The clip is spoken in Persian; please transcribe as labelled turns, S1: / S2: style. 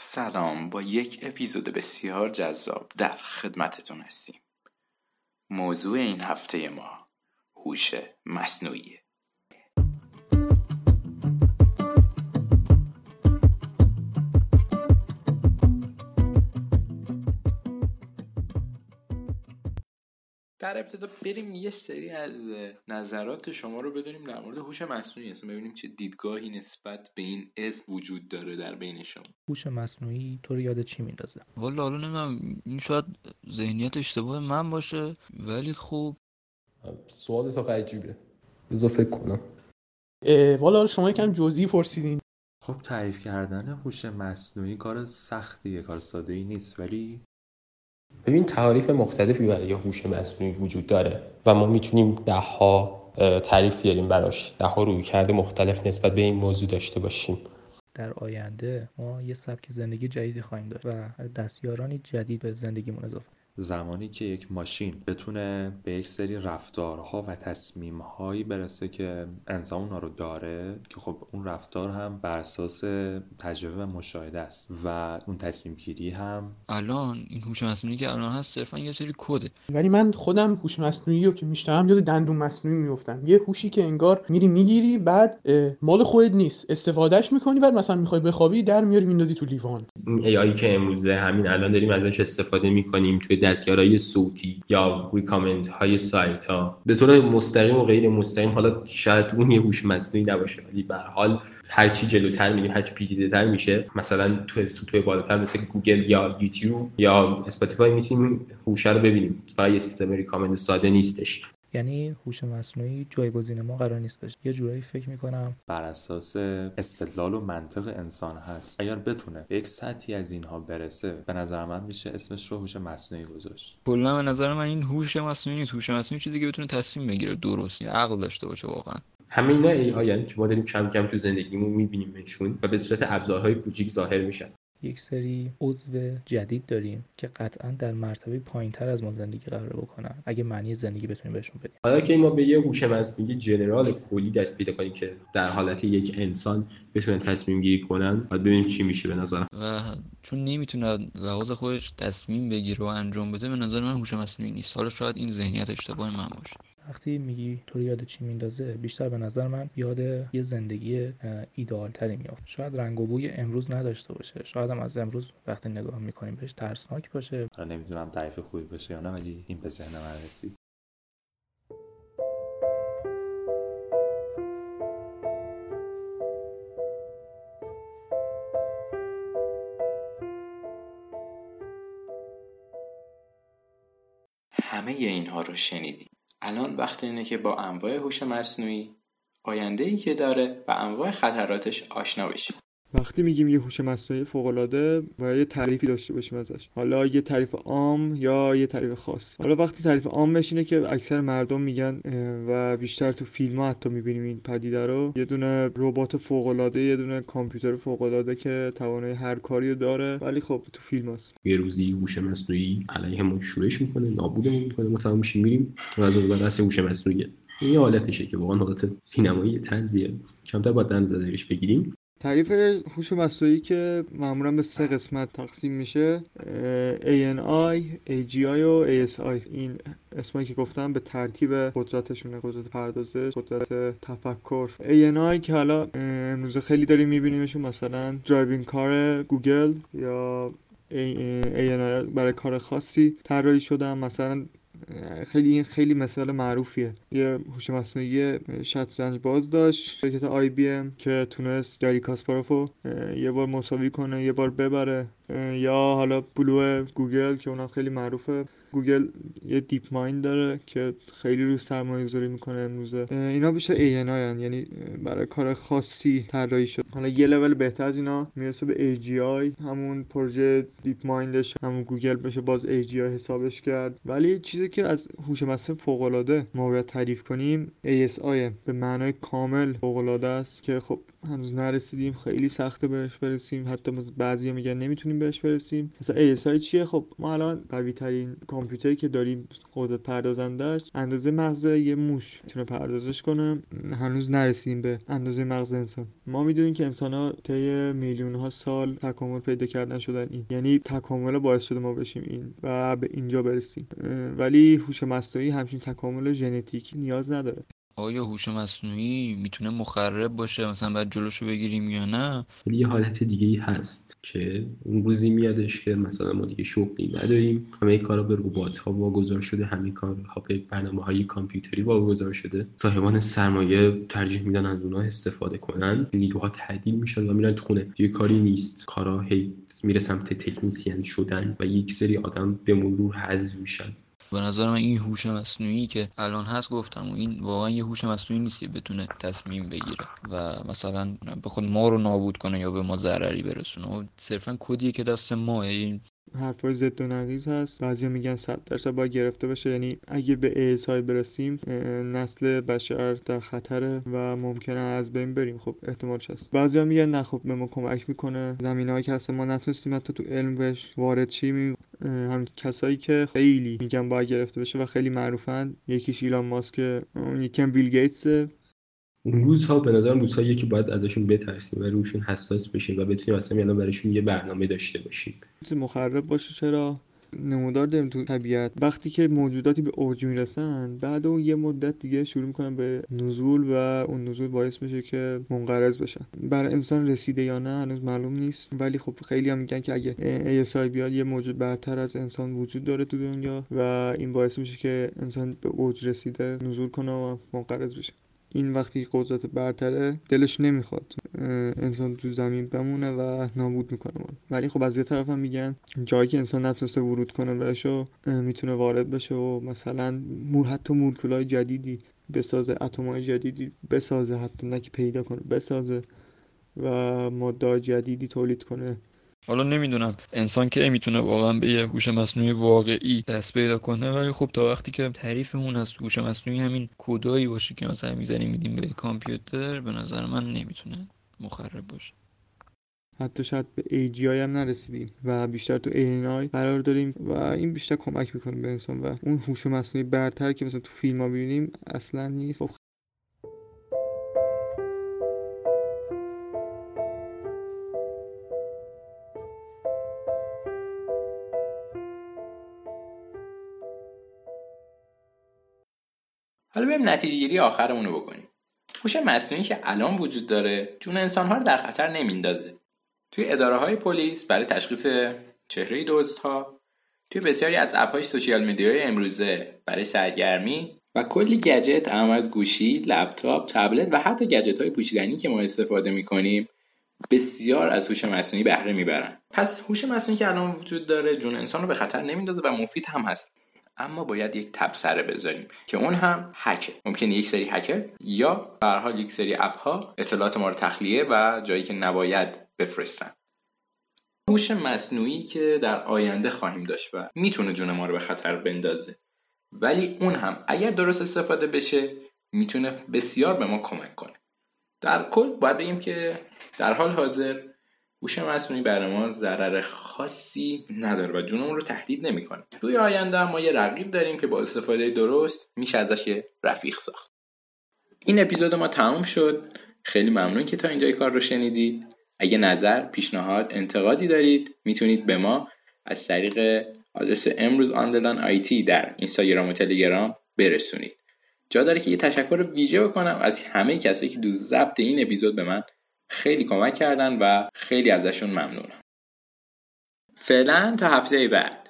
S1: سلام. با یک اپیزود بسیار جذاب در خدمتتون هستیم. موضوع این هفته ما هوش مصنوعی در ابتدا بریم یه سری از نظرات شما رو بدونیم در مورد هوش مصنوعی. اصلا ببینیم چه دیدگاهی نسبت به این اسم وجود داره در بین شما.
S2: هوش مصنوعی تو رو یاد چی میندازه؟
S3: والا حالا نمی‌دونم این شاید ذهنیت اشتباه من باشه ولی خب
S4: سوال تا عجیبه. بذار فکر کنم.
S5: والا شما یکم جزئی پرسیدین.
S6: خب تعریف کردن هوش مصنوعی کار سختیه کار ساده ای نیست ولی
S4: ببین تعاریف مختلفی برای هوش مصنوعی وجود داره و ما می‌تونیم ده ها تعریف بیاریم براش. ده ها روی کرده مختلف نسبت به این موضوع داشته باشیم.
S2: در آینده ما یه سبک زندگی جدیدی خواهیم داشت و دستیارانی جدید به زندگیمون اضافه
S6: زمانی که یک ماشین بتونه به یک سری رفتارها و تصمیمهایی برسه که انسان اونا رو داره که خب اون رفتار هم بر اساس تجربه و مشاهده است و اون تصمیم گیری هم
S3: الان این هوش مصنوعی که الان هست صرفا یه سری کده
S5: ولی من خودم هوش مصنوعی رو که میشتم یاد دندون مصنوعی میفتم یه هوشی که انگار میری می‌گیری بعد مال خودت نیست. استفادهش می‌کنی بعد مثلا می‌خوای بخوابی در میاری میندازی تو لیوان.
S4: AI که امروزه همین الان داریم ازش استفاده می‌کنیم توی دستیارهای صوتی یا recommend های سایت ها. به طور مستقیم و غیر مستقیم حالا شاید اون یه هوش مصنوعی نباشه ولی به حال هر چی جلوتر میریم هر چی پیچیده تر میشه مثلا تو سطوح بالاتر مثل گوگل یا یوتیوب یا اسپاتیفای می‌تونیم هوش رو ببینیم. فقط یه سیستم recommend ساده نیستش.
S2: یعنی هوش مصنوعی جایگزین ما قرار نیست بشه. یه جورایی فکر می‌کنم
S6: بر اساس استدلال و منطق انسان هست. اگر بتونه به یک سطحی از اینها برسه به نظر من میشه اسمش رو هوش مصنوعی گذاشت.
S3: کلا به نظر من این هوش مصنوعی نیست. هوش مصنوعی چیزی که بتونه تصمیم بگیره درست یا عقل داشته باشه واقعا.
S4: همه اینا ای آی که ما داریم کم کم تو زندگیمون میبینیمشون و به صورت ابزارهای کوچیک ظاهر میشن.
S2: یک سری عضو جدید داریم که قطعا در مرتبه پایین تر از ما زندگی قرار بکنن. اگه معنی زندگی بتونیم بهشون بدیم.
S4: حالا که ما به یه هوش مصنوعی جنرال کلی دست پیدا کنیم که در حالت یک انسان بتونه تصمیم گیری کنن باید ببینیم چی میشه به نظرم.
S3: و چون نمی‌تونه لحاظ خودش تصمیم بگیره و انجام بده به نظر من هوش مصنوعی نیست. حالا شاید این ذهنیت اشتباه من باشه.
S2: وقتی میگی تو یاد چی میندازه بیشتر به نظر من یاد یه زندگی ایدئال تری میافت. شاید رنگ و بوی امروز نداشته باشه. شاید هم از امروز وقتی نگاه می‌کنیم بهش ترسناک باشه.
S6: نمی‌دونم تعریف خوبی باشه یا نه ولی این به ذهن من رسید.
S1: همه اینها رو شنیدیم الان وقت اینه که با انواع هوش مصنوعی آینده ای که داره و انواع خطراتش آشنا بشیم.
S7: وقتی میگیم یه هوش مصنوعی فوق العاده باید یه تعریفی داشته باشیم ازش. حالا یه تعریف عام یا یه تعریف خاص. حالا وقتی تعریف عامش اینه که اکثر مردم میگن و بیشتر تو فیلم ها حتی می‌بینیم این پدیده رو. یه دونه ربات فوق العاده یه دونه کامپیوتر فوق العاده که توانایی هر کاری داره. ولی خب تو فیلم هست.
S4: یه روزی هوش مصنوعی علیه شورش می‌کنه نابودمون می‌کنه ما تمام میشیم میریم. و از اون بعد هوش مصنوعیه. این حالتشه که واقعا حالت سینمایی طنزیه. کمتر باید دم زدهش بگیریم.
S7: تعریف هوش مصنوعی که معمولا به سه قسمت تقسیم میشه ANI, AGI و ASI این اسمایی که گفتم به ترتیب قدرتشونه قدرت پردازش قدرت تفکر. ANI که حالا امروز خیلی داریم میبینیمشون مثلا driving car گوگل یا ANI برای کار خاصی طراحی شدن. مثلا خیلی این خیلی مثال معروفیه. یه هوش مصنوعی شطرنج باز داشت. شرکت IBM که تونست گری کاسپاروفو یه بار مساوی کنه یه بار ببره. یا حالا بلو گوگل که اونم خیلی معروفه. گوگل یه DeepMind داره که خیلی روش سرمایه گذاری می‌کنه امروزه. اینا بیشتر ANI هن. یعنی برای کار خاصی طراحی شد حالا یه لول بهتر از اینا می‌رسه به AGI همون پروژه DeepMind ش همون گوگل بشه باز AGI حسابش کرد. ولی چیزی که از هوش مصنوعی فوق العاده ما باید تعریف کنیم ASI به معنای کامل فوق العاده است که خب هنوز نرسیدیم خیلی سخته بهش برسیم. حتی بعضیا میگن نمی‌تونیم بهش برسیم. مثلا ASI چیه؟ خب ما الان قوی ترین کامپیوتری که داریم قدرت پردازندش اندازه مغز یه موش. می‌تونه پردازش کنه. هنوز نرسیدیم به اندازه مغز انسان. ما می‌دونیم که انسان ها طی میلیون ها سال تکامل پیدا کردن شدن این. یعنی تکامل باعث شده ما بشیم این و به اینجا برسیم. ولی هوش مصنوعی همچین تکامل ژنتیکی نیاز نداره.
S3: آیا هوش مصنوعی می‌تونه مخرب باشه؟ مثلا بعد جلوشو بگیریم یا نه؟
S4: ولی یه حالت دیگه ای هست که اون روزی میادش که مثلا ما دیگه شغلی نداریم. همه کارا به ربات ها واگذار شده همه کارها به برنامه های کامپیوتری واگذار شده. صاحبان سرمایه ترجیح میدن از اونها استفاده کنن. نیروها تعدیل میشن و میرن تو خونه. دیگه کاری نیست. کارا هی میره سمت تکنیسیان شدن و یک سری آدم به مرور حذف میشن.
S3: به نظر من این هوش مصنوعی که الان هست گفتم و این واقعا یه هوش مصنوعی نیست که بتونه تصمیم بگیره و مثلا بخواد ما رو نابود کنه یا به ما ضرری برسونه. صرفا کدیه که دست ماه این
S7: حرفای ضد و نقیض هست. بعضی میگن 100 درصد باید گرفته بشه یعنی اگه به ایسای برسیم نسل بشر در خطره و ممکنه از بین بریم. خب احتمالش هست. بعضی میگن نه خب به ما کمک می‌کنه. زمینهایی که اصلا ما نتونستیم حتی تو علم بهش وارد شیم. هم کسایی که خیلی میگن باید گرفته بشه و خیلی معروفن. یکیش ایلان ماسک یکم بیل گیتس.
S4: اون روزها به نظرم روزهایی که باید ازشون بترسیم و روشون حساس بشیم و بتونیم اصلا الان براشون یه برنامه داشته باشیم.
S7: مخرب باشه چرا؟ نمودار داریم تو طبیعت. وقتی که موجوداتی به اوج می‌رسن بعد اون یه مدت دیگه شروع می‌کنن به نزول و اون نزول باعث میشه که منقرض بشن. برای انسان رسیده یا نه هنوز معلوم نیست. ولی خب خیلی هم میگن که اگه ASI بیاد یه موجود برتر از انسان وجود داره تو دنیا و این باعث میشه که انسان به اوج رسیده نزول کنه و منقرض بشه. این وقتی قدرت برتره دلش نمی‌خواد انسان تو زمین بمونه و نابود می‌کنه من. ولی خب از یه طرف هم میگن جایی که انسان نتونسته ورود کنه بهش و می‌تونه وارد بشه و مثلا مو حتی مولکولای جدیدی بسازه اتمای جدیدی بسازه حتی نه پیدا کنه بسازه و ماده جدیدی تولید کنه
S3: حالا نمی‌دونم. انسان که می‌تونه واقعا به یه هوش مصنوعی واقعی دست پیدا کنه ولی خب تا وقتی که تعریفمون از هوش مصنوعی همین کدایی باشه که مثلا می‌زنیم میدیم به کامپیوتر به نظر من نمی‌تونه مخرب باشه.
S7: حتی شاید به AGI هم نرسیدیم و بیشتر تو ANI قرار داریم و این بیشتر کمک می‌کنه به انسان و اون هوش مصنوعی برتر که مثلا تو فیلم ها ببینیم اصلا نیست.
S1: حالا بریم نتیجه گیری آخرمون رو بکنیم. هوش مصنوعی که الان وجود داره جون انسانها رو در خطر نمیندازه توی اداره های پلیس برای تشخیص چهره ها توی بسیاری از اپ های سوشیال میدیای امروزه برای سرگرمی و کلی گجت اهم از گوشی، لپتاپ، تبلت و حتی گجت های پوشیدنی که ما استفاده می‌کنیم بسیار از هوش مصنوعی بهره می‌برن. پس هوش مصنوعی که الان وجود داره جون انسان رو به خطر نمیندازه و مفید هم هست. اما باید یک تبصره بذاریم که اون هم هکه. ممکنه یک سری هکر یا به حال یک سری اپ ها اطلاعات ما رو تخلیه و جایی که نباید بفرستن. هوش مصنوعی که در آینده خواهیم داشت و می‌تونه جون ما رو به خطر بندازه. ولی اون هم اگر درست استفاده بشه می‌تونه بسیار به ما کمک کنه. در کل باید بگیم که در حال حاضر هوش مصنوعی برای ما ضرر خاصی نداره و جونمون رو تهدید نمی‌کنه. توی آینده ما یه رقیب داریم که با استفاده درست میشه ازش یه رفیق ساخت. این اپیزود ما تموم شد. خیلی ممنون که تا اینجای کار رو شنیدید. اگه نظر پیشنهاد انتقادی دارید می‌تونید به ما از طریق آدرس امروز آندرلان آیتی در اینستاگرام و تلگرام برسونید. جا داره که یه تشکر ویژه بکنم از همه کسایی که دو ضبط این اپیزود به من خیلی کمک کردن و خیلی ازشون ممنونم. فعلا تا هفته بعد.